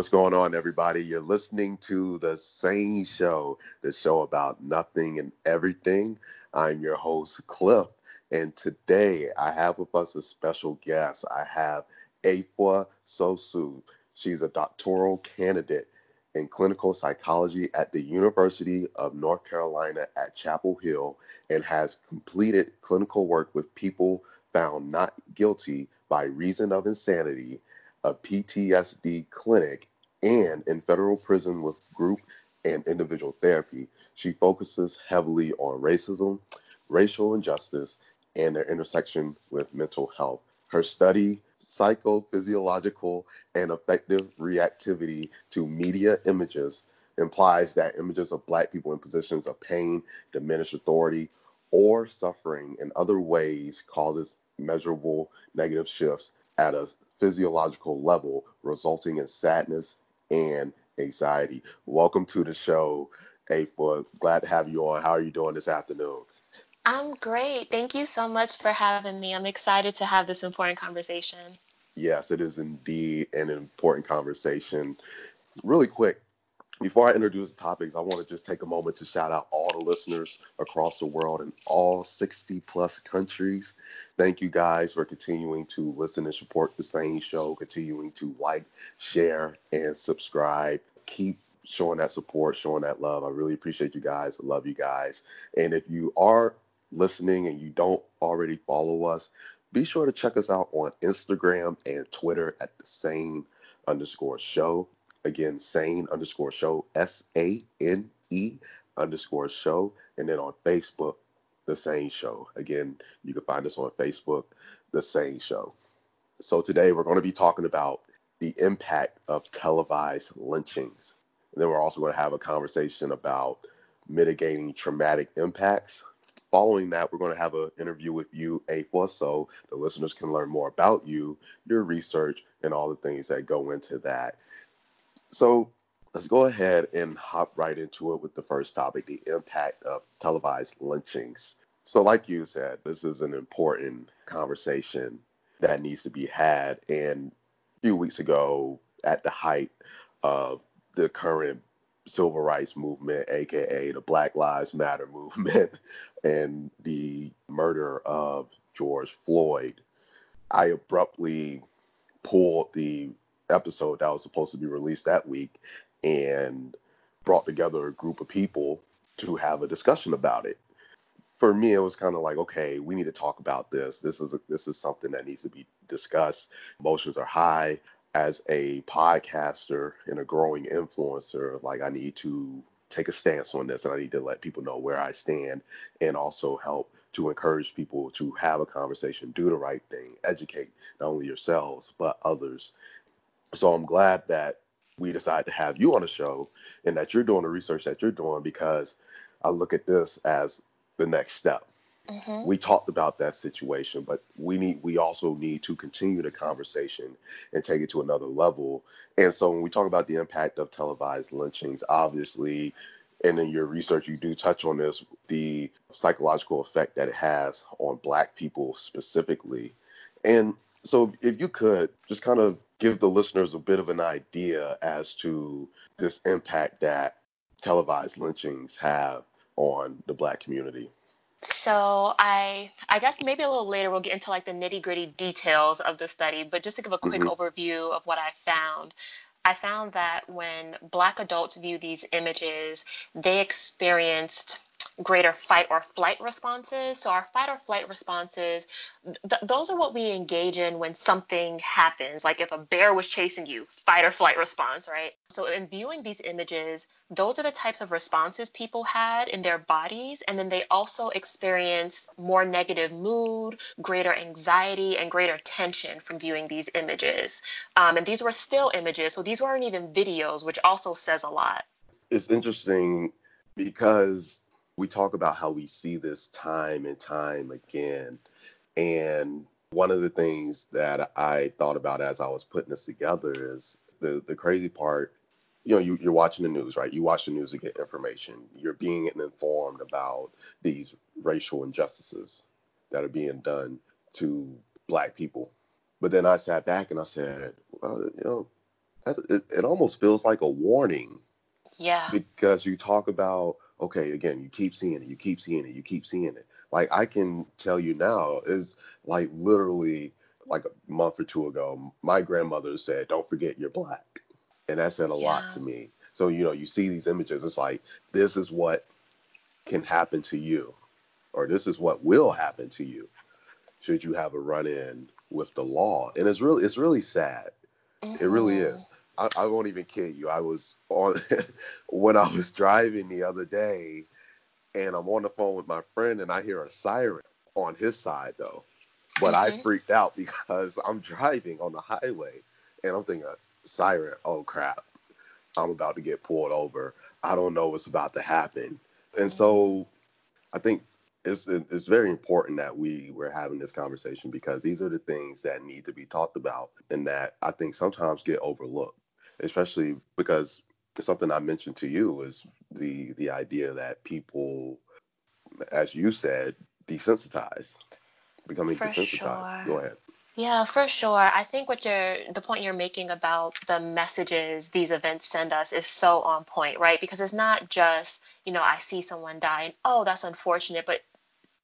What's going on, everybody? You're listening to The Sane Show, the show about nothing and everything. I'm your host, Cliff, and today I have with us a special guest. I have Afua Sosu. She's a doctoral candidate in clinical psychology at the University of North Carolina at Chapel Hill and has completed clinical work with people found not guilty by reason of insanity, a PTSD clinic, and in federal prison with group and individual therapy. She focuses heavily on racism, racial injustice, and their intersection with mental health. Her study psychophysiological and affective reactivity to media images implies that images of Black people in positions of pain, diminished authority, or suffering in other ways causes measurable negative shifts at a physiological level, resulting in sadness and anxiety. Welcome to the show, Afua. Glad to have you on. How are you doing this afternoon? I'm great. Thank you so much for having me. I'm excited to have this important conversation. Yes, it is indeed an important conversation. Really quick, before I introduce the topics, I want to just take a moment to shout out all the listeners across the world in all 60 plus countries. Thank you guys for continuing to listen and support the Sane Show, continuing to like, share, and subscribe. Keep showing that support, showing that love. I really appreciate you guys. I love you guys. And if you are listening and you don't already follow us, be sure to check us out on Instagram and Twitter at the sane underscore show. Again, sane underscore show, S A N E underscore show. And then on Facebook, the Sane Show. Again, you can find us on Facebook, the Sane Show. So today we're going to be talking about the impact of televised lynchings. And then we're also going to have a conversation about mitigating traumatic impacts Following that, we're going to have an interview with you, Afua, so the listeners can learn more about you, your research, and all the things that go into that. So let's go ahead and hop right into it with the first topic the impact of televised lynchings. So, like you said, this is an important conversation that needs to be had. And a few weeks ago, at the height of the current civil rights movement, aka the Black Lives Matter movement, and the murder of George Floyd, I abruptly pulled the episode that was supposed to be released that week and brought together a group of people to have a discussion about it. For me, it was kind of like, okay, we need to talk about this. This is a, this is something that needs to be discussed. Emotions are high as a podcaster and a growing influencer, like I need to take a stance on this and I need to let people know where I stand and also help to encourage people to have a conversation, do the right thing, educate not only yourselves, but others. So I'm glad that we decided to have you on the show and that you're doing the research that you're doing because I look at this as the next step. Mm-hmm. We talked about that situation, but we need we also need to continue the conversation and take it to another level. And so when we talk about the impact of televised lynchings, obviously, and in your research you do touch on this, the psychological effect that it has on black people specifically. And so if you could just kind of give the listeners a bit of an idea as to this impact that televised lynchings have on the black community. So I I guess maybe a little later we'll get into like the nitty gritty details of the study, but just to give a quick mm-hmm. overview of what I found. I found that when Black adults view these images, they experienced greater fight or flight responses. So our fight or flight responses, th- those are what we engage in when something happens. Like if a bear was chasing you, fight or flight response, right? So in viewing these images, those are the types of responses people had in their bodies. And then they also experienced more negative mood, greater anxiety, and greater tension from viewing these images. Um, and these were still images. So these weren't even videos, which also says a lot. It's interesting because we talk about how we see this time and time again. And one of the things that I thought about as I was putting this together is the, the crazy part. You know, you, you're watching the news, right? You watch the news to get information. You're being informed about these racial injustices that are being done to Black people. But then I sat back and I said, well, you know, it, it almost feels like a warning. Yeah. Because you talk about okay, again, you keep seeing it, you keep seeing it, you keep seeing it. Like I can tell you now is like literally like a month or two ago, my grandmother said, "Don't forget you're black," and that said a yeah. lot to me. So you know, you see these images, it's like this is what can happen to you, or this is what will happen to you, should you have a run-in with the law, and it's really it's really sad. Mm-hmm. It really is. I, I won't even kid you. I was on when I was driving the other day, and I'm on the phone with my friend, and I hear a siren on his side though. But mm-hmm. I freaked out because I'm driving on the highway, and I'm thinking, siren. Oh crap! I'm about to get pulled over. I don't know what's about to happen. And so, mm-hmm. I think it's it's very important that we we're having this conversation because these are the things that need to be talked about and that I think sometimes get overlooked especially because something I mentioned to you is the the idea that people, as you said, desensitize, becoming for desensitized. Sure. Go ahead. Yeah, for sure. I think what you're the point you're making about the messages these events send us is so on point, right? Because it's not just, you know, I see someone die and oh, that's unfortunate, but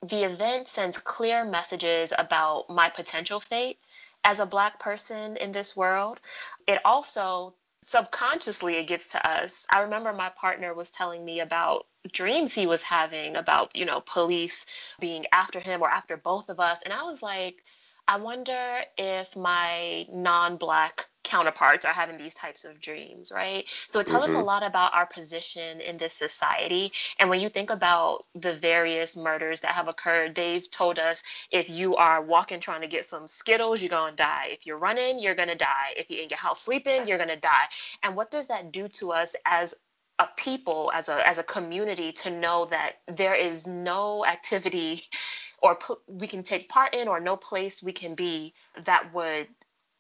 the event sends clear messages about my potential fate as a black person in this world. It also subconsciously it gets to us. I remember my partner was telling me about dreams he was having about, you know, police being after him or after both of us. And I was like, I wonder if my non Black counterparts are having these types of dreams, right? So it tells mm-hmm. us a mm-hmm. lot about our position in this society. And when you think about the various murders that have occurred, they've told us if you are walking trying to get some Skittles, you're going to die. If you're running, you're going to die. If you're in your house sleeping, you're going to die. And what does that do to us as a people as a as a community to know that there is no activity or we can take part in or no place we can be that would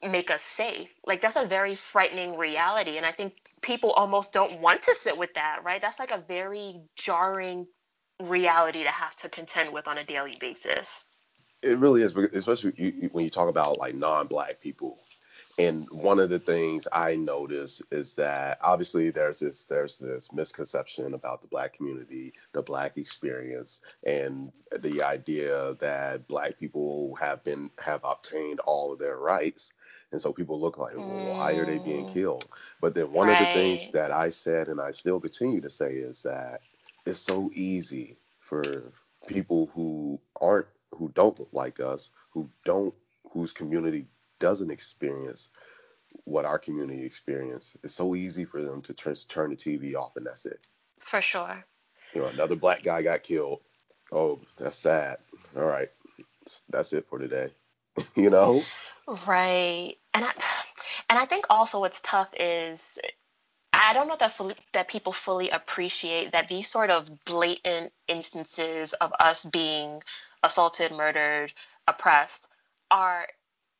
make us safe. Like that's a very frightening reality and i think people almost don't want to sit with that right? That's like a very jarring reality to have to contend with on a daily basis. It really is especially when you talk about like non-black people and one of the things I notice is that obviously there's this there's this misconception about the black community, the black experience, and the idea that black people have been have obtained all of their rights. And so people look like, well, why are they being mm. killed? But then one right. of the things that I said and I still continue to say is that it's so easy for people who aren't who don't look like us, who don't whose community doesn't experience what our community experience, it's so easy for them to just turn the TV off and that's it. For sure. You know, another black guy got killed. Oh, that's sad. All right, that's it for today. you know. Right, and I, and I think also what's tough is I don't know that fully, that people fully appreciate that these sort of blatant instances of us being assaulted, murdered, oppressed are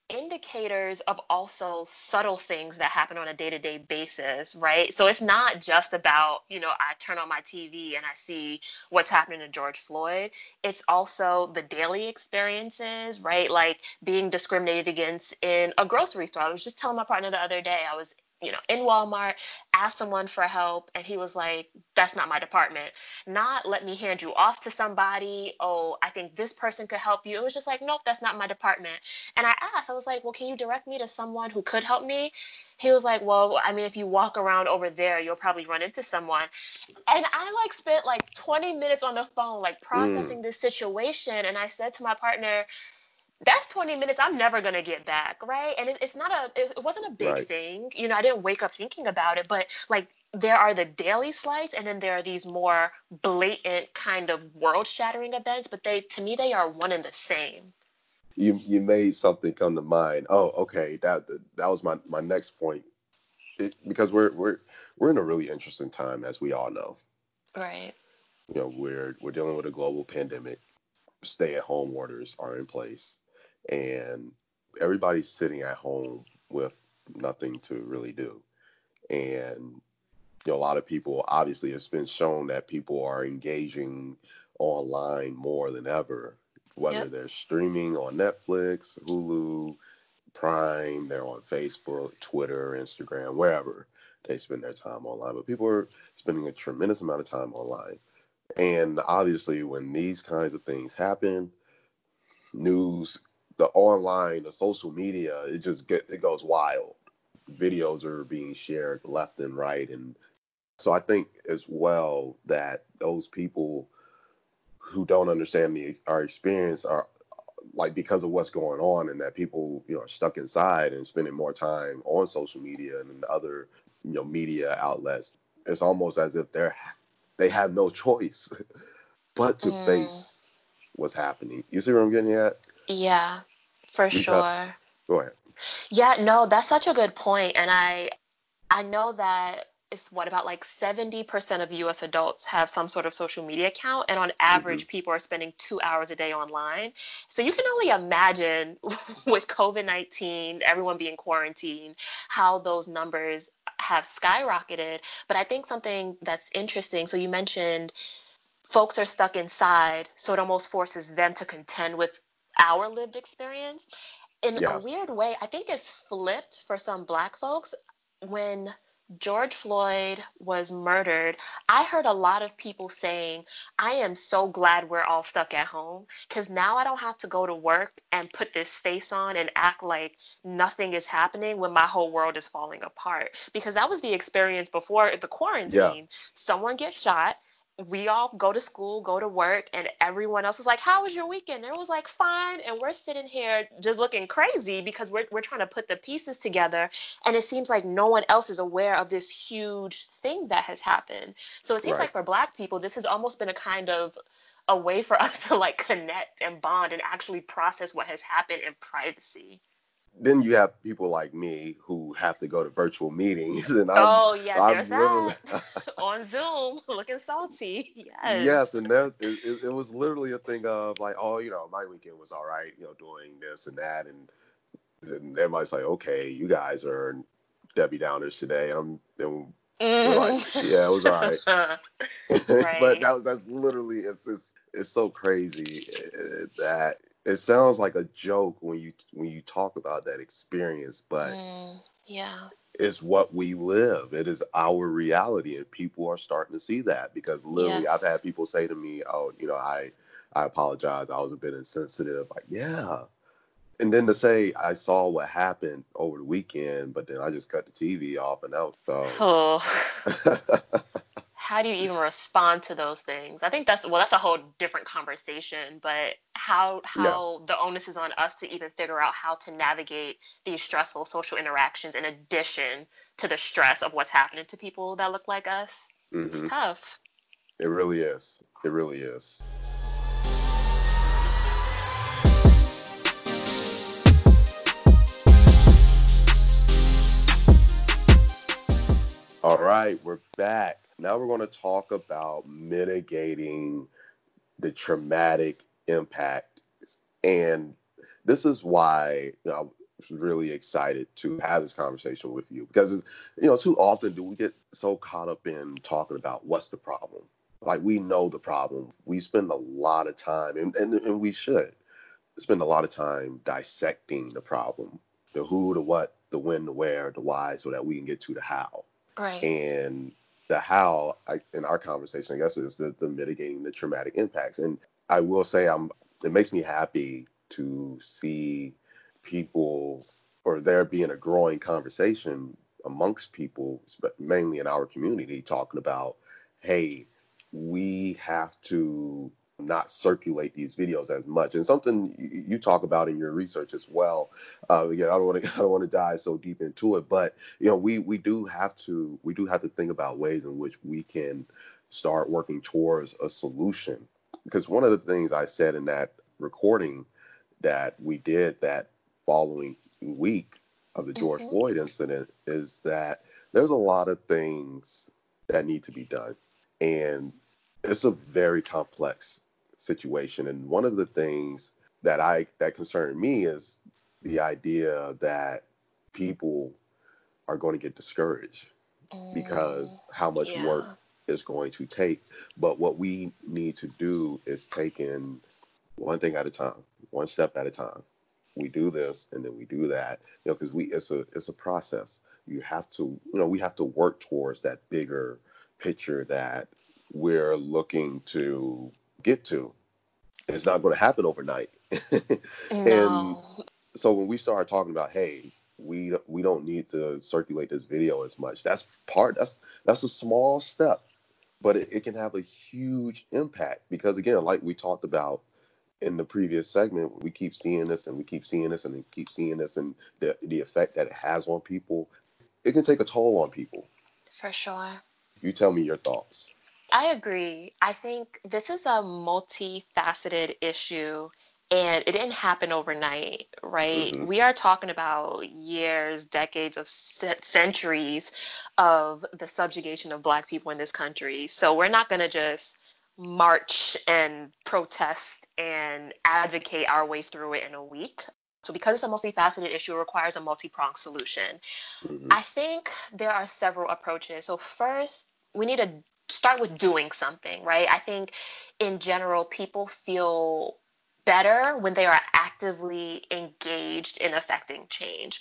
indicators of also subtle things that happen on a day-to-day basis right? So it's not just about you know i turn on my tv and i see what's happening to george floyd. It's also the daily experiences right? Like being discriminated against in a grocery store. I was just telling my partner the other day i was you know, in Walmart, ask someone for help, and he was like, "That's not my department." Not let me hand you off to somebody. Oh, I think this person could help you. It was just like, "Nope, that's not my department." And I asked, I was like, "Well, can you direct me to someone who could help me?" He was like, "Well, I mean, if you walk around over there, you'll probably run into someone." And I like spent like 20 minutes on the phone, like mm. processing mm. this situation, and I said to my partner that's 20 minutes I'm never going to get back, right? And it, it's not a, it, it wasn't a big right. thing. You know, I didn't wake up thinking about it, but like there are the daily slights and then there are these more blatant kind of world shattering events, but they, to me, they are one and the same. You, you made something come to mind. Oh, okay. That, that was my, my next point it, because we're, we're, we're in a really interesting time, as we all know. Right. You know, we're, we're dealing with a global pandemic stay at home orders are in place and everybody's sitting at home with nothing to really do. And you know, a lot of people obviously it's been shown that people are engaging online more than ever, whether yep. they're streaming on Netflix, Hulu, Prime, they're on Facebook, Twitter, Instagram, wherever they spend their time online. But people are spending a tremendous amount of time online. And obviously, when these kinds of things happen, news, the online, the social media, it just get it goes wild. Videos are being shared left and right, and so I think as well that those people who don't understand the our experience are like because of what's going on and that people you know are stuck inside and spending more time on social media and other you know media outlets it's almost as if they're they have no choice but to mm. face what's happening you see what i'm getting at yeah for because, sure go ahead yeah no that's such a good point and i i know that it's what about like 70% of US adults have some sort of social media account and on average mm-hmm. people are spending 2 hours a day online. So you can only imagine with COVID-19 everyone being quarantined how those numbers have skyrocketed, but I think something that's interesting so you mentioned folks are stuck inside so it almost forces them to contend with our lived experience. In yeah. a weird way, I think it's flipped for some black folks when George Floyd was murdered, I heard a lot of people saying, I am so glad we're all stuck at home because now I don't have to go to work and put this face on and act like nothing is happening when my whole world is falling apart. Because that was the experience before the quarantine. Yeah. Someone gets shot, we all go to school, go to work, and everyone else is like, How was your weekend? And it was like, Fine. And we're sitting here just looking crazy because we're, we're trying to put the pieces together. And it seems like no one else is aware of this huge thing that has happened. So it seems right. like for Black people, this has almost been a kind of a way for us to like connect and bond and actually process what has happened in privacy then you have people like me who have to go to virtual meetings and I'm, oh yeah I'm there's that. on zoom looking salty. Yes yes. and there it, it, was literally a thing of like oh you know my weekend was all right you know doing this and that and, and everybody's like okay you guys are debbie downers today. I'm and mm. like, yeah it was all right, right. but that, that's literally it's, it's it's so crazy eh, that it sounds like a joke when you when you talk about that experience, but mm, yeah, it's what we live. It is our reality, and people are starting to see that because literally, yes. I've had people say to me, "Oh, you know, I I apologize. I was a bit insensitive." Like, yeah. And then to say I saw what happened over the weekend, but then I just cut the TV off and that was oh. how do you even respond to those things? I think that's well, that's a whole different conversation. But how how yeah. the onus is on us to even figure out how to navigate these stressful social interactions in addition to the stress of what's happening to people that look like us. Mm-hmm. It's tough. It really is. It really is. All right, we're back. Now we're going to talk about mitigating the traumatic impact. And this is why you know, I was really excited to have this conversation with you because, you know, too often do we get so caught up in talking about what's the problem. Like we know the problem. We spend a lot of time, and, and, and we should spend a lot of time dissecting the problem the who, the what, the when, the where, the why, so that we can get to the how. Right. And the how I, in our conversation, I guess, is the, the mitigating the traumatic impacts. And I will say, I'm. It makes me happy to see people, or there being a growing conversation amongst people, but mainly in our community, talking about, hey, we have to not circulate these videos as much. And something you talk about in your research as well. Uh, again, I don't want to I don't want to dive so deep into it, but you know, we we do have to we do have to think about ways in which we can start working towards a solution. Because one of the things I said in that recording that we did that following week of the George mm-hmm. Floyd incident is that there's a lot of things that need to be done. And it's a very complex situation. And one of the things that I that concerned me is the idea that people are going to get discouraged mm, because how much yeah. work is going to take. But what we need to do is take in one thing at a time, one step at a time. we do this, and then we do that. You know, because we it's a it's a process. You have to, you know, we have to work towards that bigger picture that we're looking to get to. It's not going to happen overnight. no. and so when we start talking about, hey, we we don't need to circulate this video as much. That's part. That's that's a small step, but it, it can have a huge impact because again, like we talked about in the previous segment, we keep seeing this and we keep seeing this and we keep seeing this and the the effect that it has on people. It can take a toll on people. For sure. You tell me your thoughts. I agree. I think this is a multifaceted issue and it didn't happen overnight, right? Mm-hmm. We are talking about years, decades of centuries of the subjugation of Black people in this country. So we're not going to just march and protest and advocate our way through it in a week. So, because it's a multifaceted issue, it requires a multi pronged solution. Mm-hmm. I think there are several approaches. So, first, we need to start with doing something, right? I think in general, people feel better when they are actively engaged in affecting change.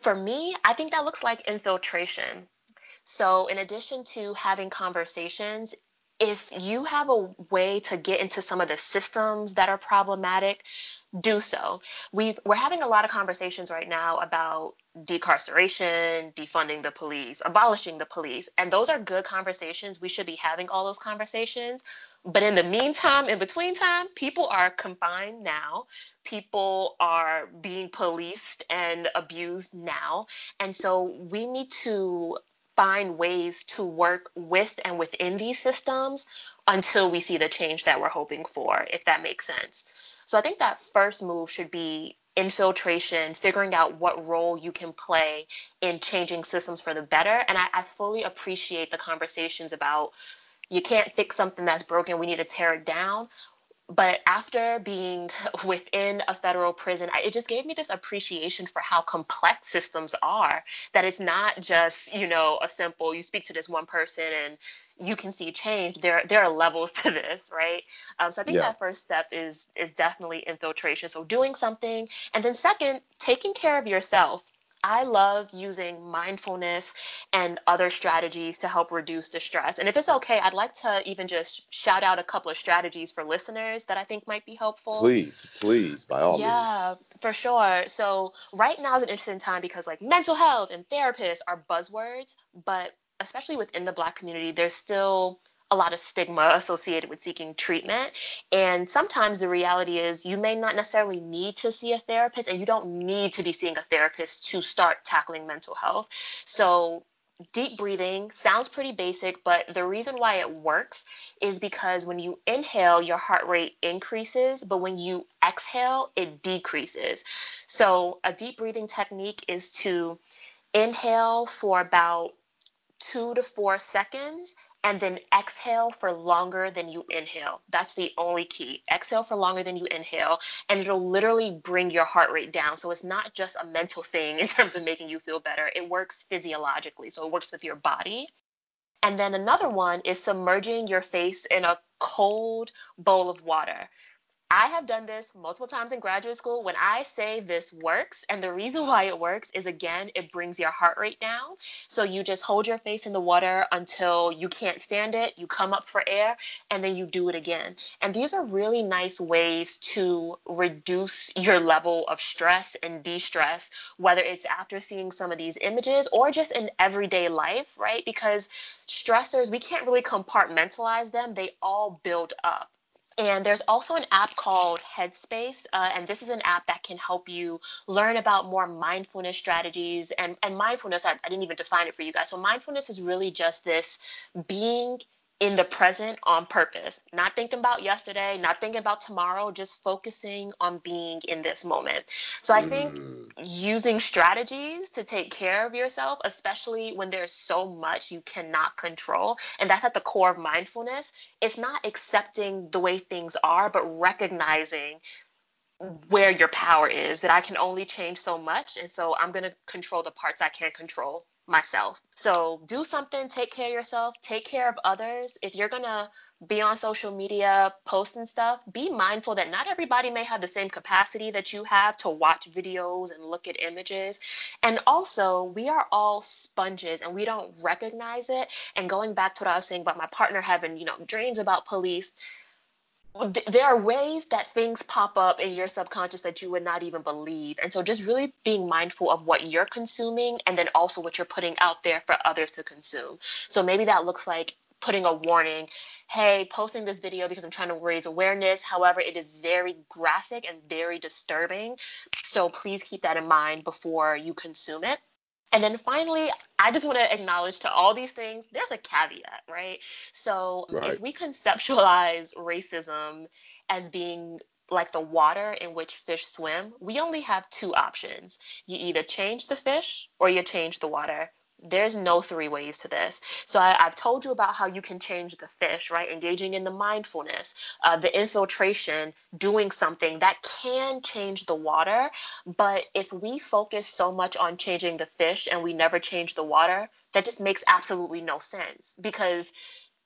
For me, I think that looks like infiltration. So, in addition to having conversations, if you have a way to get into some of the systems that are problematic, do so. we are having a lot of conversations right now about decarceration, defunding the police, abolishing the police. And those are good conversations. We should be having all those conversations. But in the meantime, in between time, people are confined now. People are being policed and abused now. And so we need to find ways to work with and within these systems until we see the change that we're hoping for, if that makes sense. So I think that first move should be infiltration, figuring out what role you can play in changing systems for the better. And I, I fully appreciate the conversations about you can't fix something that's broken, we need to tear it down but after being within a federal prison it just gave me this appreciation for how complex systems are that it's not just you know a simple you speak to this one person and you can see change there there are levels to this right um, so i think yeah. that first step is is definitely infiltration so doing something and then second taking care of yourself I love using mindfulness and other strategies to help reduce the stress. And if it's okay, I'd like to even just shout out a couple of strategies for listeners that I think might be helpful. Please, please, by all yeah, means. Yeah, for sure. So, right now is an interesting time because like mental health and therapists are buzzwords, but especially within the Black community, there's still a lot of stigma associated with seeking treatment. And sometimes the reality is you may not necessarily need to see a therapist and you don't need to be seeing a therapist to start tackling mental health. So deep breathing sounds pretty basic, but the reason why it works is because when you inhale, your heart rate increases, but when you exhale, it decreases. So, a deep breathing technique is to inhale for about two to four seconds and then exhale for longer than you inhale. That's the only key. Exhale for longer than you inhale, and it'll literally bring your heart rate down. So it's not just a mental thing in terms of making you feel better, it works physiologically. So it works with your body. And then another one is submerging your face in a cold bowl of water. I have done this multiple times in graduate school. When I say this works, and the reason why it works is again, it brings your heart rate down. So you just hold your face in the water until you can't stand it, you come up for air, and then you do it again. And these are really nice ways to reduce your level of stress and de stress, whether it's after seeing some of these images or just in everyday life, right? Because stressors, we can't really compartmentalize them, they all build up. And there's also an app called Headspace. Uh, and this is an app that can help you learn about more mindfulness strategies. And, and mindfulness, I, I didn't even define it for you guys. So, mindfulness is really just this being in the present on purpose, not thinking about yesterday, not thinking about tomorrow, just focusing on being in this moment. So I think mm. using strategies to take care of yourself, especially when there's so much you cannot control, and that's at the core of mindfulness, it's not accepting the way things are, but recognizing where your power is that I can only change so much. And so I'm going to control the parts I can't control myself. So do something, take care of yourself, take care of others. If you're going to be on social media, posting stuff, be mindful that not everybody may have the same capacity that you have to watch videos and look at images. And also, we are all sponges and we don't recognize it. And going back to what I was saying about my partner having, you know, dreams about police, there are ways that things pop up in your subconscious that you would not even believe. And so just really being mindful of what you're consuming and then also what you're putting out there for others to consume. So maybe that looks like putting a warning hey posting this video because i'm trying to raise awareness however it is very graphic and very disturbing so please keep that in mind before you consume it and then finally, I just want to acknowledge to all these things, there's a caveat, right? So right. if we conceptualize racism as being like the water in which fish swim, we only have two options. You either change the fish or you change the water there's no three ways to this. So I, have told you about how you can change the fish, right? Engaging in the mindfulness, uh, the infiltration, doing something that can change the water. But if we focus so much on changing the fish and we never change the water, that just makes absolutely no sense because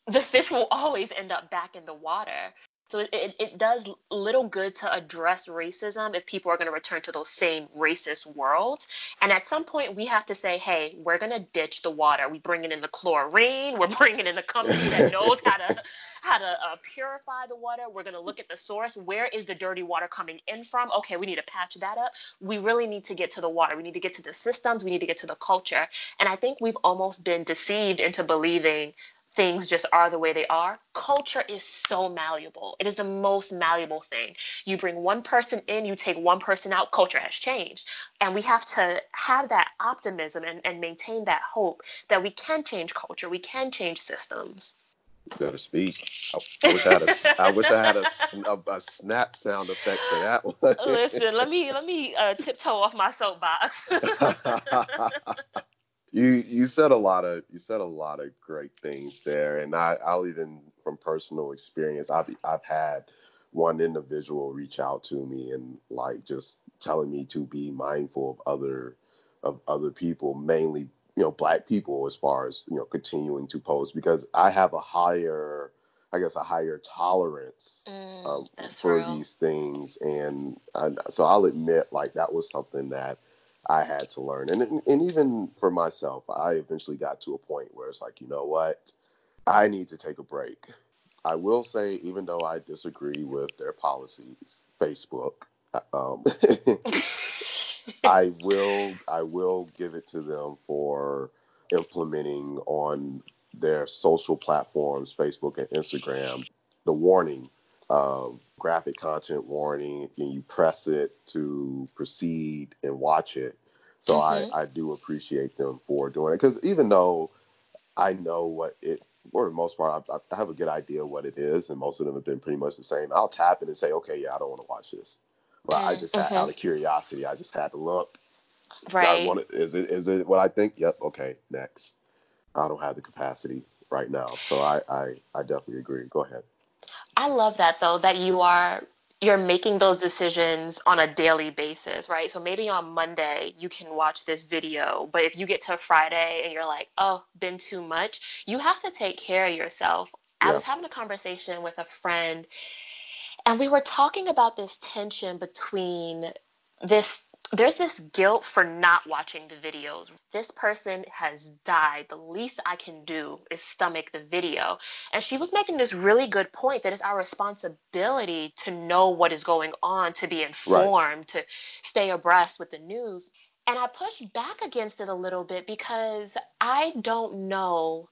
the fish will always end up back in the water. So it, it, does little good to address racism if people are going to return to those same racist worlds. And at some point, we have to say, hey, we're going to ditch the water. We bring in the chlorine. We're bringing in a company that knows how to how to uh, purify the water. We're going to look at the source. Where is the dirty water coming in from? Okay, we need to patch that up. We really need to get to the water. We need to get to the systems. We need to get to the culture. And I think we've almost been deceived into believing things just are the way they are. Culture is so malleable. It is the most malleable thing. You bring one person in, you take one person out, culture has changed. And we have to have that optimism and, and maintain that hope that we can change culture, we can change systems. Better speak. I, wish I had a. I wish I had a, a, a snap sound effect for that one. Listen, let me let me uh, tiptoe off my soapbox you you said a lot of you said a lot of great things there, and I I'll even from personal experience I've I've had one individual reach out to me and like just telling me to be mindful of other of other people, mainly you know black people, as far as you know continuing to post because I have a higher I guess a higher tolerance mm, um, for real. these things, and I, so I'll admit like that was something that I had to learn. And, and even for myself, I eventually got to a point where it's like, you know what? I need to take a break. I will say, even though I disagree with their policies, Facebook, uh, um, I will I will give it to them for implementing on their social platforms, Facebook and Instagram, the warning um, graphic content warning and you press it to proceed and watch it. So mm-hmm. I, I do appreciate them for doing it because even though I know what it, for the most part, I, I, have a good idea what it is, and most of them have been pretty much the same. I'll tap it and say, okay, yeah, I don't want to watch this. But mm-hmm. I just had, out of curiosity, I just had to look. Right. I Want is it is it what I think? Yep. Okay. Next. I don't have the capacity right now, so I I, I definitely agree. Go ahead. I love that though, that you are you're making those decisions on a daily basis, right? So maybe on Monday you can watch this video, but if you get to Friday and you're like, oh, been too much, you have to take care of yourself. Yeah. I was having a conversation with a friend and we were talking about this tension between this there's this guilt for not watching the videos. This person has died. The least I can do is stomach the video. And she was making this really good point that it's our responsibility to know what is going on, to be informed, right. to stay abreast with the news. And I pushed back against it a little bit because I don't know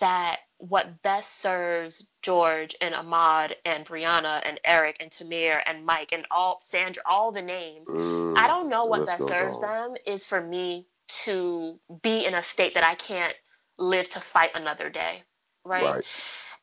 that what best serves George and Ahmaud and Breonna and Eric and Tamir and Mike and all Sandra, all the names. Mm, I don't know what best serves them is for me to be in a state that I can't live to fight another day. Right. right.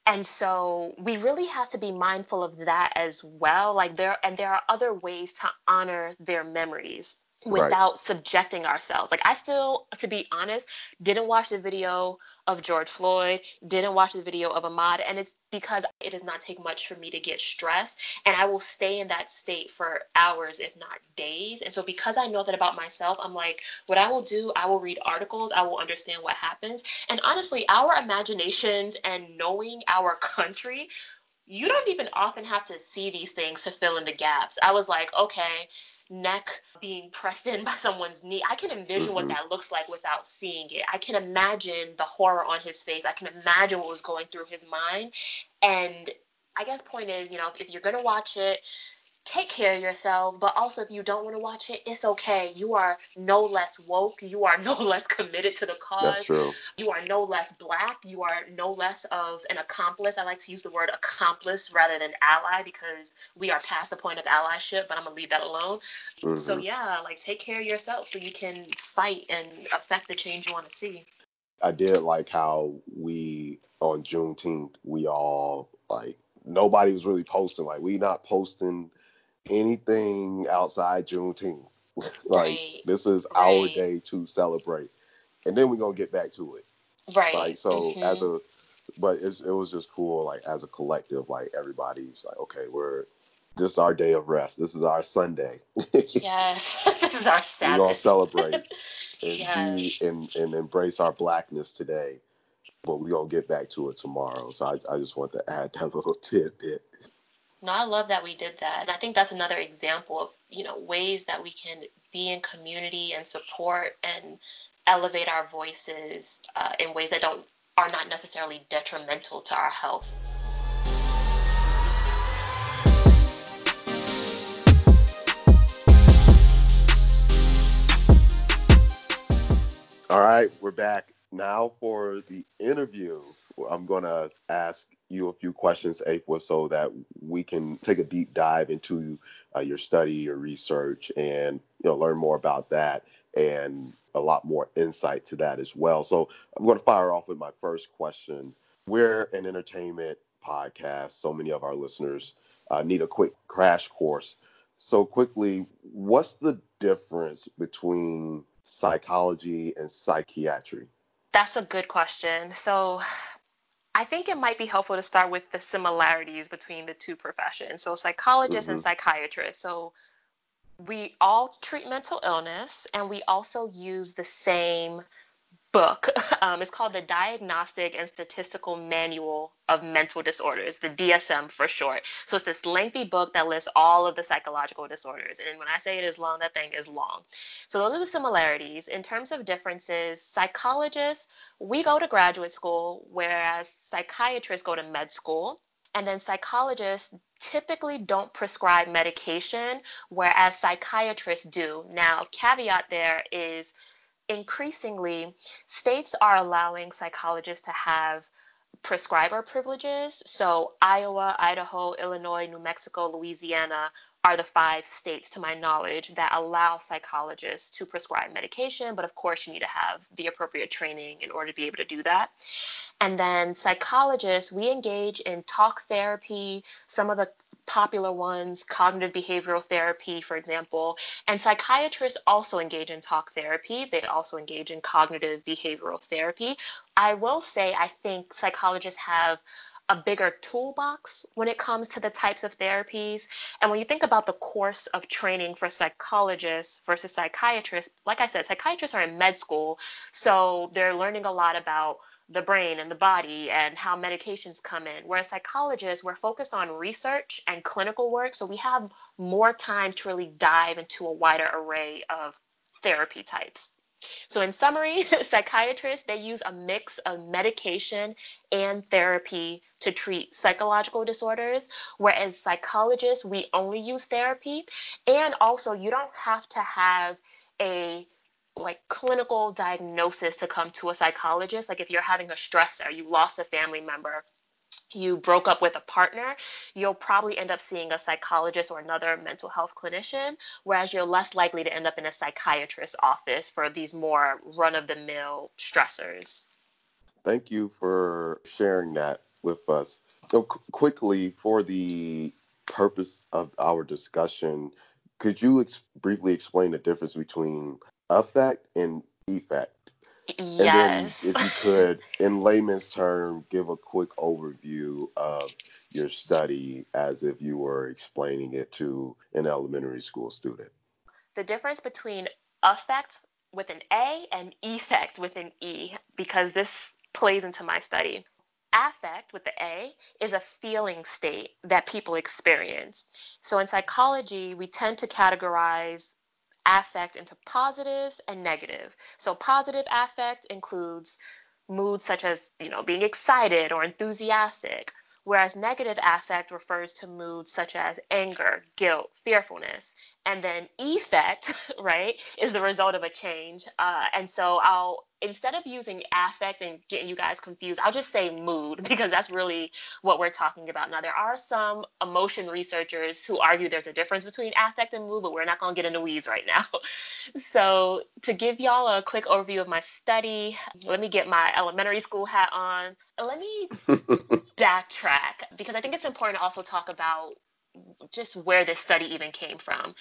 And so we really have to be mindful of that as well. Like there and there are other ways to honor their memories without right. subjecting ourselves. Like I still, to be honest, didn't watch the video of George Floyd, didn't watch the video of Ahmaud, and it's because it does not take much for me to get stressed, and I will stay in that state for hours, if not days. And so because I know that about myself, I'm like, what I will do, I will read articles, I will understand what happens, and honestly, our imaginations and knowing our country you don't even often have to see these things to fill in the gaps. I was like, okay, neck being pressed in by someone's knee. I can envision mm-hmm. what that looks like without seeing it. I can imagine the horror on his face. I can imagine what was going through his mind. And I guess point is, you know, if you're gonna watch it, take care of yourself. But also, if you don't want to watch it, it's okay. You are no less woke. You are no less committed to the cause. That's true. You are no less black. You are no less of an accomplice. I like to use the word accomplice rather than ally because we are past the point of allyship, but I'm going to leave that alone. Mm-hmm. So, yeah, like take care of yourself so you can fight and affect the change you want to see. I did like how we, on Juneteenth, we all like, nobody was really posting. Like, we not posting anything outside Juneteenth. like right. this is right. our day to celebrate, and then we're gonna get back to it. Right. Like so, mm-hmm. as a, but it was just cool. Like as a collective, like everybody's like, okay, we're this is our day of rest. This is our Sunday. yes, this is our Sabbath. We're gonna celebrate and yes. be and, and embrace our blackness today, but we're gonna get back to it tomorrow. So I, I just want to add that little tidbit. No, I love that we did that. And I think that's another example of, you know, ways that we can be in community and support and elevate our voices uh, in ways that don't are not necessarily detrimental to our health. All right, we're back now for the interview. I'm going to ask you a few questions, Afua, so that we can take a deep dive into uh, your study, your research, and you know learn more about that and a lot more insight to that as well. So I'm going to fire off with my first question. We're an entertainment podcast. So many of our listeners uh, need a quick crash course. So quickly, what's the difference between psychology and psychiatry? That's a good question. So I think it might be helpful to start with the similarities between the two professions. So, psychologists mm-hmm. and psychiatrists. So, we all treat mental illness and we also use the same book. Um, it's called the Diagnostic and Statistical Manual of Mental Disorders, the DSM for short. So it's this lengthy book that lists all of the psychological disorders. And when I say it is long, that thing is long. So those are the similarities. In terms of differences, psychologists, we go to graduate school, whereas psychiatrists go to med school. And then psychologists typically don't prescribe medication, whereas psychiatrists do. Now, caveat there is increasingly, states are allowing psychologists to have prescriber privileges. So, Iowa, Idaho, Illinois, New Mexico, Louisiana are the five states, to my knowledge, that allow psychologists to prescribe medication. But of course, you need to have the appropriate training in order to be able to do that. And then, psychologists, we engage in talk therapy, some of the popular ones, cognitive behavioral therapy, for example. And psychiatrists also engage in talk therapy. They also engage in cognitive behavioral therapy. I will say, I think psychologists have a bigger toolbox when it comes to the types of therapies. And when you think about the course of training for psychologists versus psychiatrists, like I said, psychiatrists are in med school, so they're learning a lot about the brain and the body and how medications come in. Whereas psychologists, we're focused on research and clinical work, so we have more time to really dive into a wider array of therapy types. So in summary, psychiatrists, they use a mix of medication and therapy to treat psychological disorders, whereas psychologists, we only use therapy. And also, you don't have to have a like clinical diagnosis to come to a psychologist. Like if you're having a stressor, you lost a family member, you broke up with a partner, you'll probably end up seeing a psychologist or another mental health clinician, whereas you're less likely to end up in a psychiatrist's office for these more run of the mill stressors. Thank you for sharing that with us. So, qu- quickly, for the purpose of our discussion, Could you ex- briefly explain the difference between affect and effect? Yes. And then, if you could, in layman's term, give a quick overview of your study as if you were explaining it to an elementary school student. The difference between affect with an A and effect with an E, because this plays into my study. Affect with the A is a feeling state that people experience. So in psychology, we tend to categorize affect into positive and negative. So positive affect includes moods such as, you know, being excited or enthusiastic, whereas negative affect refers to moods such as anger, guilt, fearfulness. And then effect, right, is the result of a change. Uh, and so I'll instead of using affect and getting you guys confused, I'll just say mood because that's really what we're talking about. Now, there are some emotion researchers who argue there's a difference between affect and mood, but we're not going to get into weeds right now. So, to give y'all a quick overview of my study, let me get my elementary school hat on. Let me backtrack because I think it's important to also talk about just where this study even came from.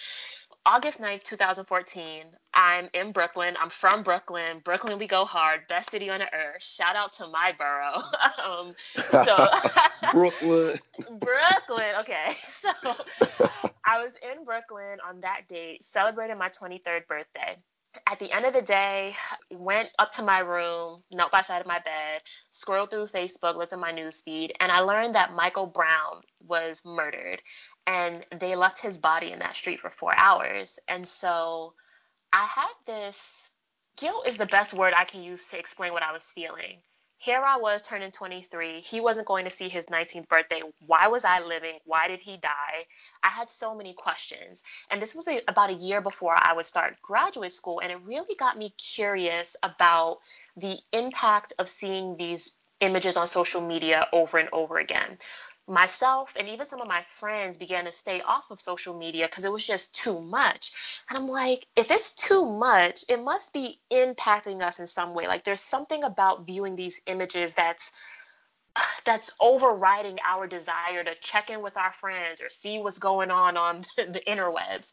August 9th, 2014, I'm in Brooklyn. I'm from Brooklyn. Brooklyn, we go hard. Best city on the earth. Shout out to my borough. um, so Brooklyn. Brooklyn. Okay. So I was in Brooklyn on that date, celebrating my 23rd birthday at the end of the day, went up to my room, knelt by side of my bed, scrolled through Facebook, looked at my news feed, and I learned that Michael Brown was murdered and they left his body in that street for four hours. And so I had this guilt is the best word I can use to explain what I was feeling here I was turning 23. He wasn't going to see his 19th birthday. Why was I living? Why did he die? I had so many questions. And this was a, about a year before I would start graduate school. And it really got me curious about the impact of seeing these images on social media over and over again myself and even some of my friends began to stay off of social media because it was just too much. And I'm like, if it's too much, it must be impacting us in some way. Like there's something about viewing these images that's that's overriding our desire to check in with our friends or see what's going on on the interwebs.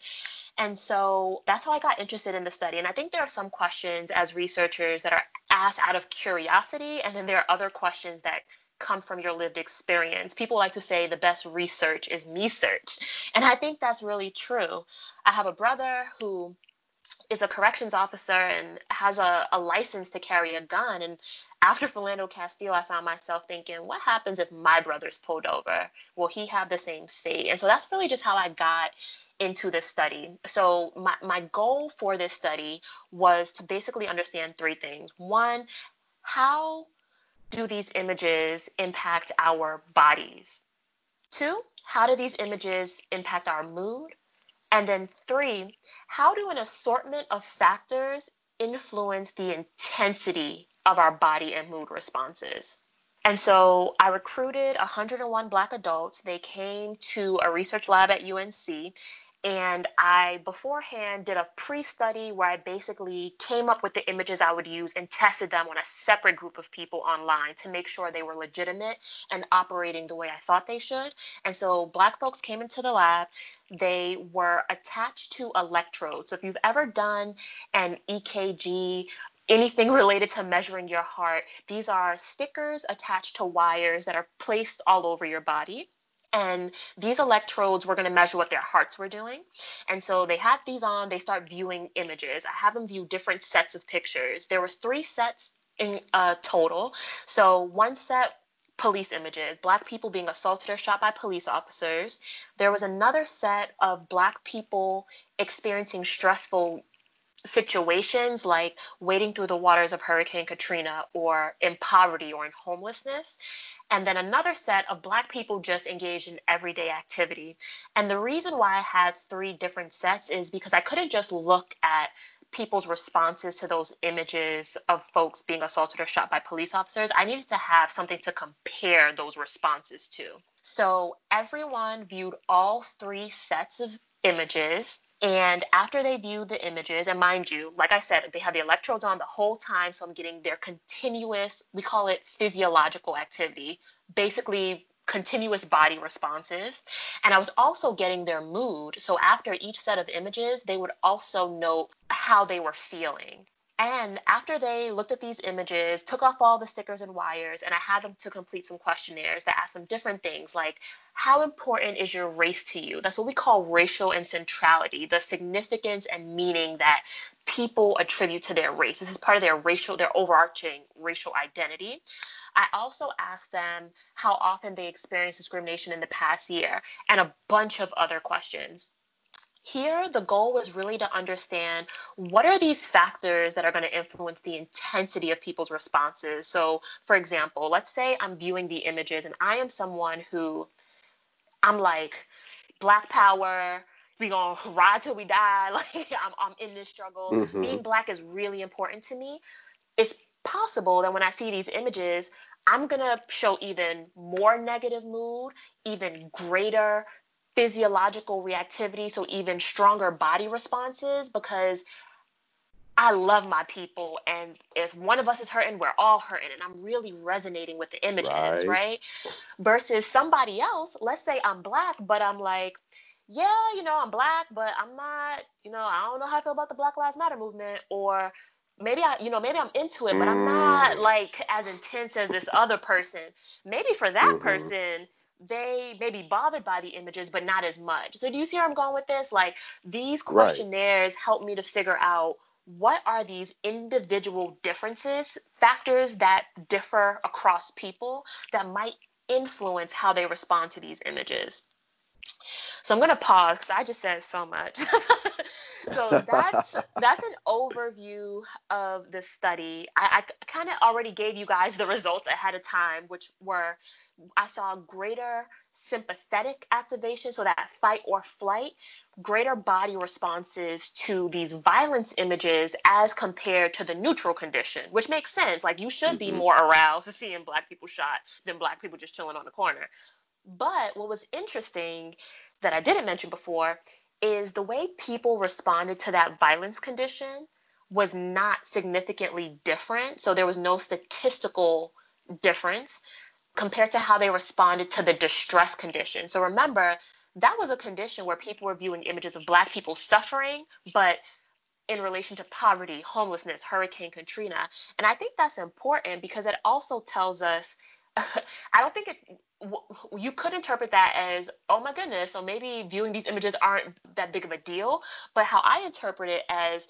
And so that's how I got interested in the study. And I think there are some questions as researchers that are asked out of curiosity, and then there are other questions that come from your lived experience. People like to say the best research is me search. And I think that's really true. I have a brother who is a corrections officer and has a, a license to carry a gun. And after Philando Castile, I found myself thinking, what happens if my brother's pulled over? Will he have the same fate? And so that's really just how I got into this study. So my, my goal for this study was to basically understand three things. One, how do these images impact our bodies? Two, how do these images impact our mood? And then three, how do an assortment of factors influence the intensity of our body and mood responses? And so I recruited 101 Black adults. They came to a research lab at UNC and I beforehand did a pre study where I basically came up with the images I would use and tested them on a separate group of people online to make sure they were legitimate and operating the way I thought they should. And so Black folks came into the lab, they were attached to electrodes. So if you've ever done an EKG, anything related to measuring your heart, these are stickers attached to wires that are placed all over your body. And these electrodes were going to measure what their hearts were doing. And so they had these on, they start viewing images. I have them view different sets of pictures. There were three sets in uh, total. So one set police images, black people being assaulted or shot by police officers. There was another set of black people experiencing stressful situations like wading through the waters of Hurricane Katrina or in poverty or in homelessness. And then another set of Black people just engaged in everyday activity. And the reason why I had three different sets is because I couldn't just look at people's responses to those images of folks being assaulted or shot by police officers, I needed to have something to compare those responses to. So everyone viewed all three sets of images and after they view the images, and mind you, like I said, they have the electrodes on the whole time. So I'm getting their continuous, we call it physiological activity, basically continuous body responses. And I was also getting their mood. So after each set of images, they would also note how they were feeling. And after they looked at these images, took off all the stickers and wires, and I had them to complete some questionnaires that asked them different things like, how important is your race to you? That's what we call racial and centrality, the significance and meaning that people attribute to their race. This is part of their racial, their overarching racial identity. I also asked them how often they experienced discrimination in the past year and a bunch of other questions. Here, the goal was really to understand what are these factors that are going to influence the intensity of people's responses. So, for example, let's say I'm viewing the images and I am someone who I'm like, Black Power, we gonna ride till we die. Like I'm, I'm in this struggle. Mm-hmm. Being black is really important to me. It's possible that when I see these images, I'm gonna show even more negative mood, even greater physiological reactivity, so even stronger body responses because I love my people. And if one of us is hurting, we're all hurting. And I'm really resonating with the images, right? right? Versus somebody else, let's say I'm black, but I'm like, yeah, you know, I'm black, but I'm not, you know, I don't know how I feel about the Black Lives Matter movement. Or maybe I, you know, maybe I'm into it, but I'm not mm. like as intense as this other person. Maybe for that mm-hmm. person, they may be bothered by the images, but not as much. So do you see where I'm going with this? Like these questionnaires right. help me to figure out what are these individual differences, factors that differ across people that might influence how they respond to these images. So I'm going to pause because I just said so much. so that's that's an overview of the study. I, I kind of already gave you guys the results ahead of time, which were I saw greater sympathetic activation, so that fight or flight, greater body responses to these violence images as compared to the neutral condition, which makes sense. Like you should be mm-hmm. more aroused to seeing black people shot than black people just chilling on the corner. But what was interesting that I didn't mention before is the way people responded to that violence condition was not significantly different. So there was no statistical difference compared to how they responded to the distress condition. So remember, that was a condition where people were viewing images of Black people suffering, but in relation to poverty, homelessness, Hurricane Katrina. And I think that's important because it also tells us I don't think it you could interpret that as oh my goodness so maybe viewing these images aren't that big of a deal but how i interpret it as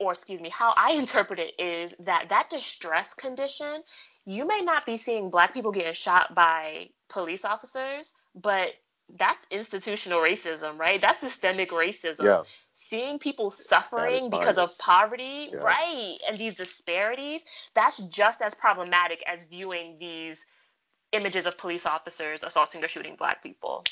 or excuse me how i interpret it is that that distress condition you may not be seeing black people getting shot by police officers but that's institutional racism right that's systemic racism yeah. seeing people suffering because of poverty yeah. right and these disparities that's just as problematic as viewing these images of police officers assaulting or shooting black people.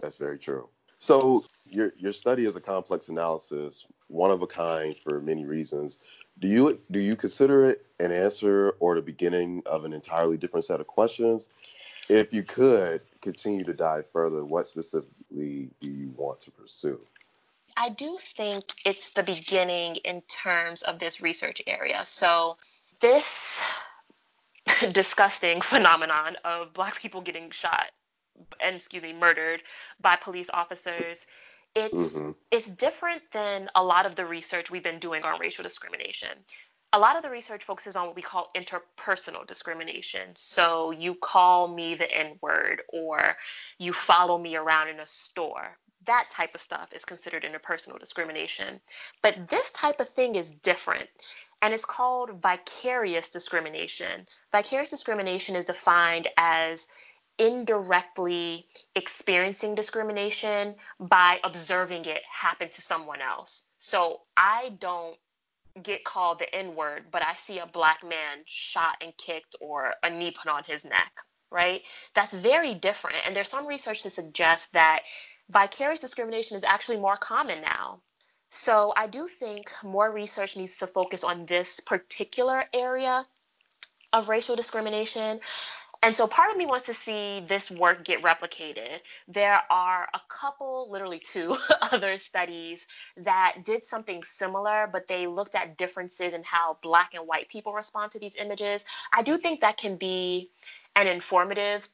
That's very true. So your your study is a complex analysis, one of a kind for many reasons. Do you do you consider it an answer or the beginning of an entirely different set of questions? If you could continue to dive further, what specifically do you want to pursue? I do think it's the beginning in terms of this research area. So this disgusting phenomenon of black people getting shot and excuse me murdered by police officers. It's mm-hmm. it's different than a lot of the research we've been doing on racial discrimination. A lot of the research focuses on what we call interpersonal discrimination. So you call me the n word or you follow me around in a store that type of stuff is considered interpersonal discrimination but this type of thing is different and it's called vicarious discrimination. Vicarious discrimination is defined as indirectly experiencing discrimination by observing it happen to someone else. So I don't get called the N word, but I see a black man shot and kicked or a knee put on his neck, right? That's very different. And there's some research to suggest that vicarious discrimination is actually more common now. So I do think more research needs to focus on this particular area of racial discrimination. And so part of me wants to see this work get replicated. There are a couple, literally two other studies that did something similar, but they looked at differences in how Black and white people respond to these images. I do think that can be an informative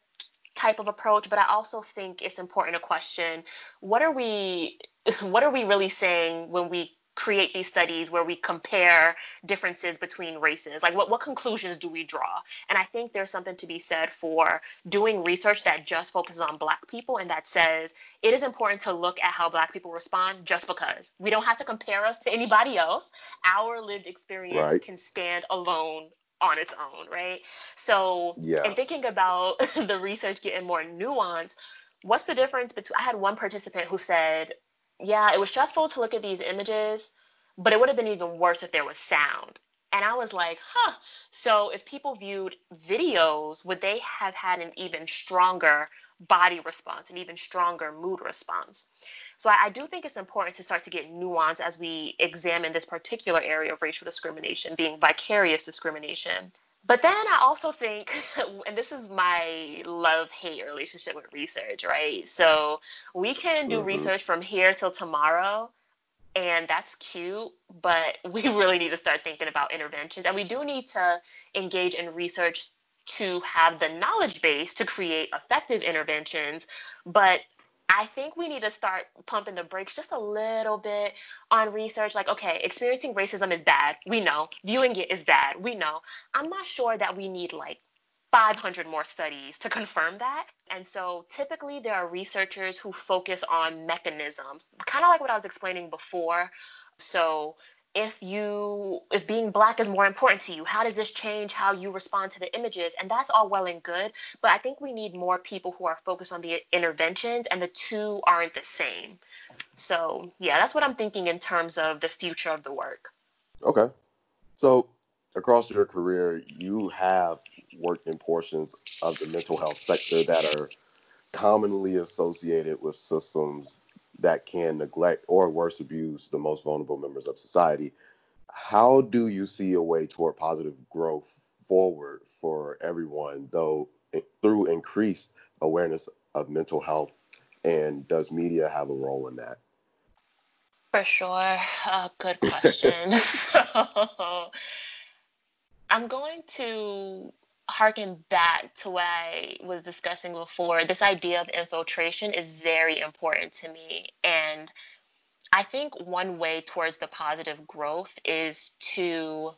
type of approach, but I also think it's important to question what are we what are we really saying when we create these studies where we compare differences between races? Like what, what conclusions do we draw? And i think there's something to be said for doing research that just focuses on black people and that says it is important to look at how black people respond just because. We don't have to compare us to anybody else. Our lived experience right. can stand alone on its own right so yes. in thinking about the research getting more nuanced what's the difference between i had one participant who said yeah, it was stressful to look at these images, but it would have been even worse if there was sound. And I was like, huh. So if people viewed videos, would they have had an even stronger body response, an even stronger mood response? So I, I do think it's important to start to get nuance as we examine this particular area of racial discrimination, being vicarious discrimination. But then I also think, and this is my love hate relationship with research, right? So we can do mm-hmm. research from here till tomorrow, and that's cute, but we really need to start thinking about interventions. And we do need to engage in research to have the knowledge base to create effective interventions. But I think we need to start pumping the brakes just a little bit on research. Like, okay, experiencing racism is bad. We know. Viewing it is bad. We know. I'm not sure that we need like 500 more studies to confirm that. And so typically there are researchers who focus on mechanisms, kind of like what I was explaining before. So if you if being black is more important to you? How does this change how you respond to the images? And that's all well and good but i think we need more people who are focused on the interventions and the two aren't the same. So yeah that's what i'm thinking in terms of the future of the work. Okay. So across your career you have worked in portions of the mental health sector that are commonly associated with systems that can neglect or worse abuse the most vulnerable members of society. How do you see a way toward positive growth forward for everyone, though through increased awareness of mental health? And does media have a role in that? For sure. Uh, good question. so I'm going to harken back to what I was discussing before, this idea of infiltration is very important to me. And I think one way towards the positive growth is to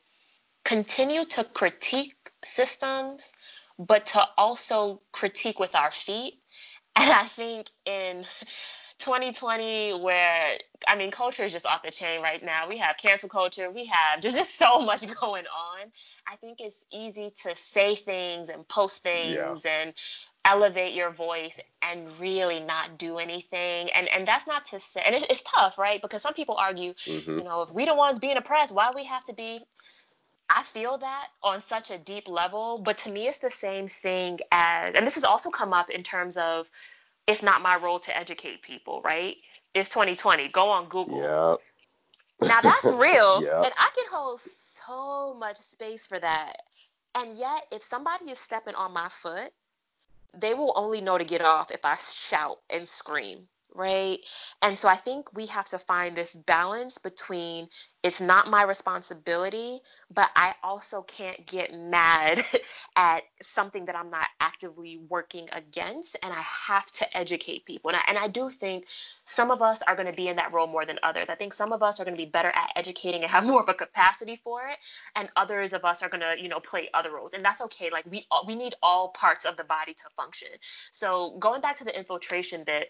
continue to critique systems, but to also critique with our feet. And I think in 2020 where I mean culture is just off the chain right now. We have cancel culture, we have just, just so much going on. I think it's easy to say things and post things yeah. and elevate your voice and really not do anything. And and that's not to say and it's, it's tough, right? Because some people argue, mm-hmm. you know, if we the ones being oppressed, why we have to be I feel that on such a deep level, but to me, it's the same thing as, and this has also come up in terms of it's not my role to educate people, right? It's 2020. Go on Google. Yeah. Now that's real. yep. And I can hold so much space for that. And yet, if somebody is stepping on my foot, they will only know to get off if I shout and scream right? And so I think we have to find this balance between it's not my responsibility, but I also can't get mad at something that I'm not actively working against. And I have to educate people. And I, and I do think some of us are going to be in that role more than others. I think some of us are going to be better at educating and have more of a capacity for it. And others of us are going to, you know, play other roles. And that's okay. Like we, we need all parts of the body to function. So going back to the infiltration bit,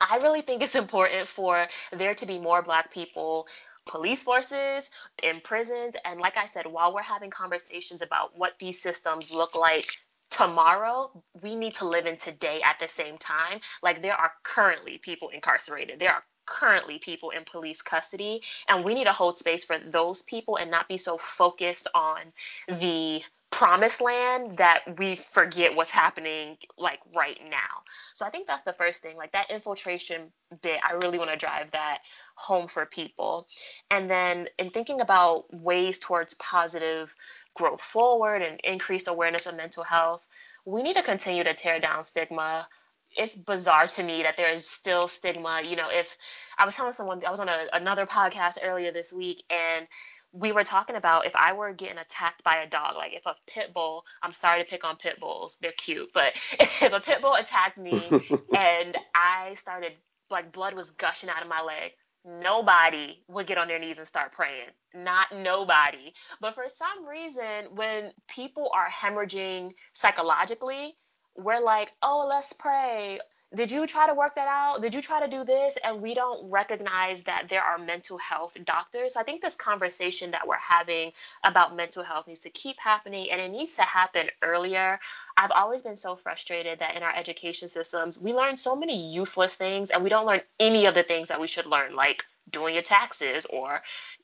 I really think it's important for there to be more Black people police forces, in prisons. And like I said, while we're having conversations about what these systems look like tomorrow, we need to live in today at the same time. Like there are currently people incarcerated, there are currently people in police custody, and we need to hold space for those people and not be so focused on the promised land that we forget what's happening like right now. So I think that's the first thing. Like that infiltration bit, I really want to drive that home for people. And then in thinking about ways towards positive growth forward and increased awareness of mental health, we need to continue to tear down stigma it's bizarre to me that there is still stigma. You know, if I was telling someone, I was on a, another podcast earlier this week, and we were talking about if I were getting attacked by a dog, like if a pit bull, I'm sorry to pick on pit bulls, they're cute, but if a pit bull attacked me and I started like blood was gushing out of my leg, nobody would get on their knees and start praying. Not nobody. But for some reason, when people are hemorrhaging psychologically, we're like, oh, let's pray did you try to work that out? Did you try to do this? And we don't recognize that there are mental health doctors. So I think this conversation that we're having about mental health needs to keep happening and it needs to happen earlier. I've always been so frustrated that in our education systems, we learn so many useless things and we don't learn any of the things that we should learn, like doing your taxes or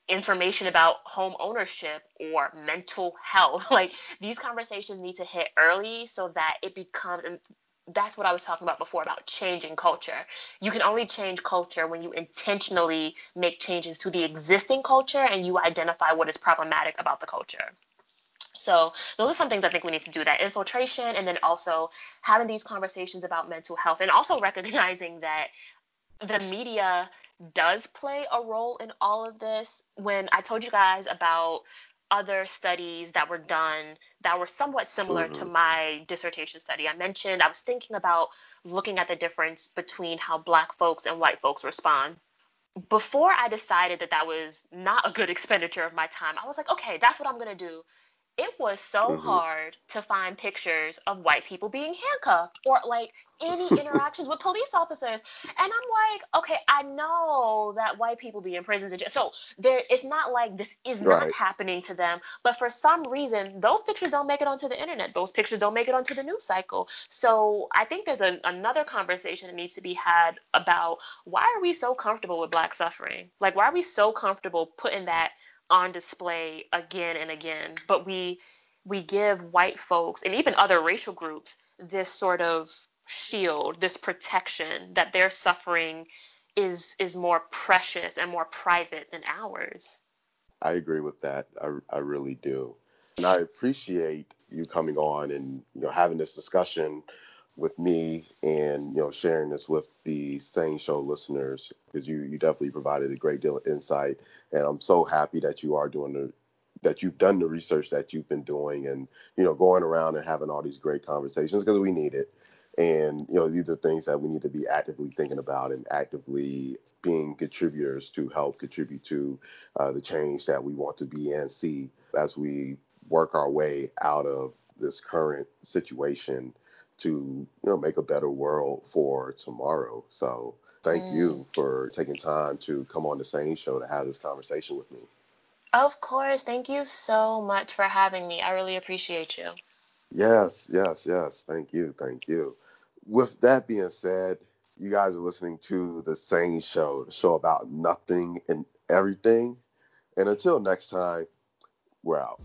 information about home ownership or mental health. Like these conversations need to hit early so that it becomes and that's what I was talking about before about changing culture. You can only change culture when you intentionally make changes to the existing culture and you identify what is problematic about the culture. So those are some things I think we need to do that infiltration and then also having these conversations about mental health and also recognizing that the media does play a role in all of this. When I told you guys about other studies that were done that were somewhat similar mm-hmm. to my dissertation study. I mentioned I was thinking about looking at the difference between how Black folks and white folks respond. Before I decided that that was not a good expenditure of my time, I was like, okay, that's what I'm going to do it was so mm-hmm. hard to find pictures of white people being handcuffed or like any interactions with police officers. And I'm like, okay, I know that white people be in prisons and. So there it's not like this is right. not happening to them. But for some reason, those pictures don't make it onto the internet. Those pictures don't make it onto the news cycle. So I think there's a, another conversation that needs to be had about why are we so comfortable with black suffering? Like why are we so comfortable putting that on display again and again but we we give white folks and even other racial groups this sort of shield this protection that their suffering is is more precious and more private than ours. I agree with that. I, I really do. And i appreciate you coming on and you know having this discussion with me and you know sharing this with the Sane Show listeners because you you definitely provided a great deal of insight. And I'm so happy that you are doing the that you've done the research that you've been doing and you know going around and having all these great conversations because we need it. And you know these are things that we need to be actively thinking about and actively being contributors to help contribute to uh, the change that we want to be and see as we work our way out of this current situation to you know make a better world for tomorrow. So thank mm. you for taking time to come on the Sane Show to have this conversation with me. Of course. Thank you so much for having me. I really appreciate you. Yes, yes, yes. Thank you. Thank you. With that being said, you guys are listening to the Sane Show, the show about nothing and everything. And until next time, we're out.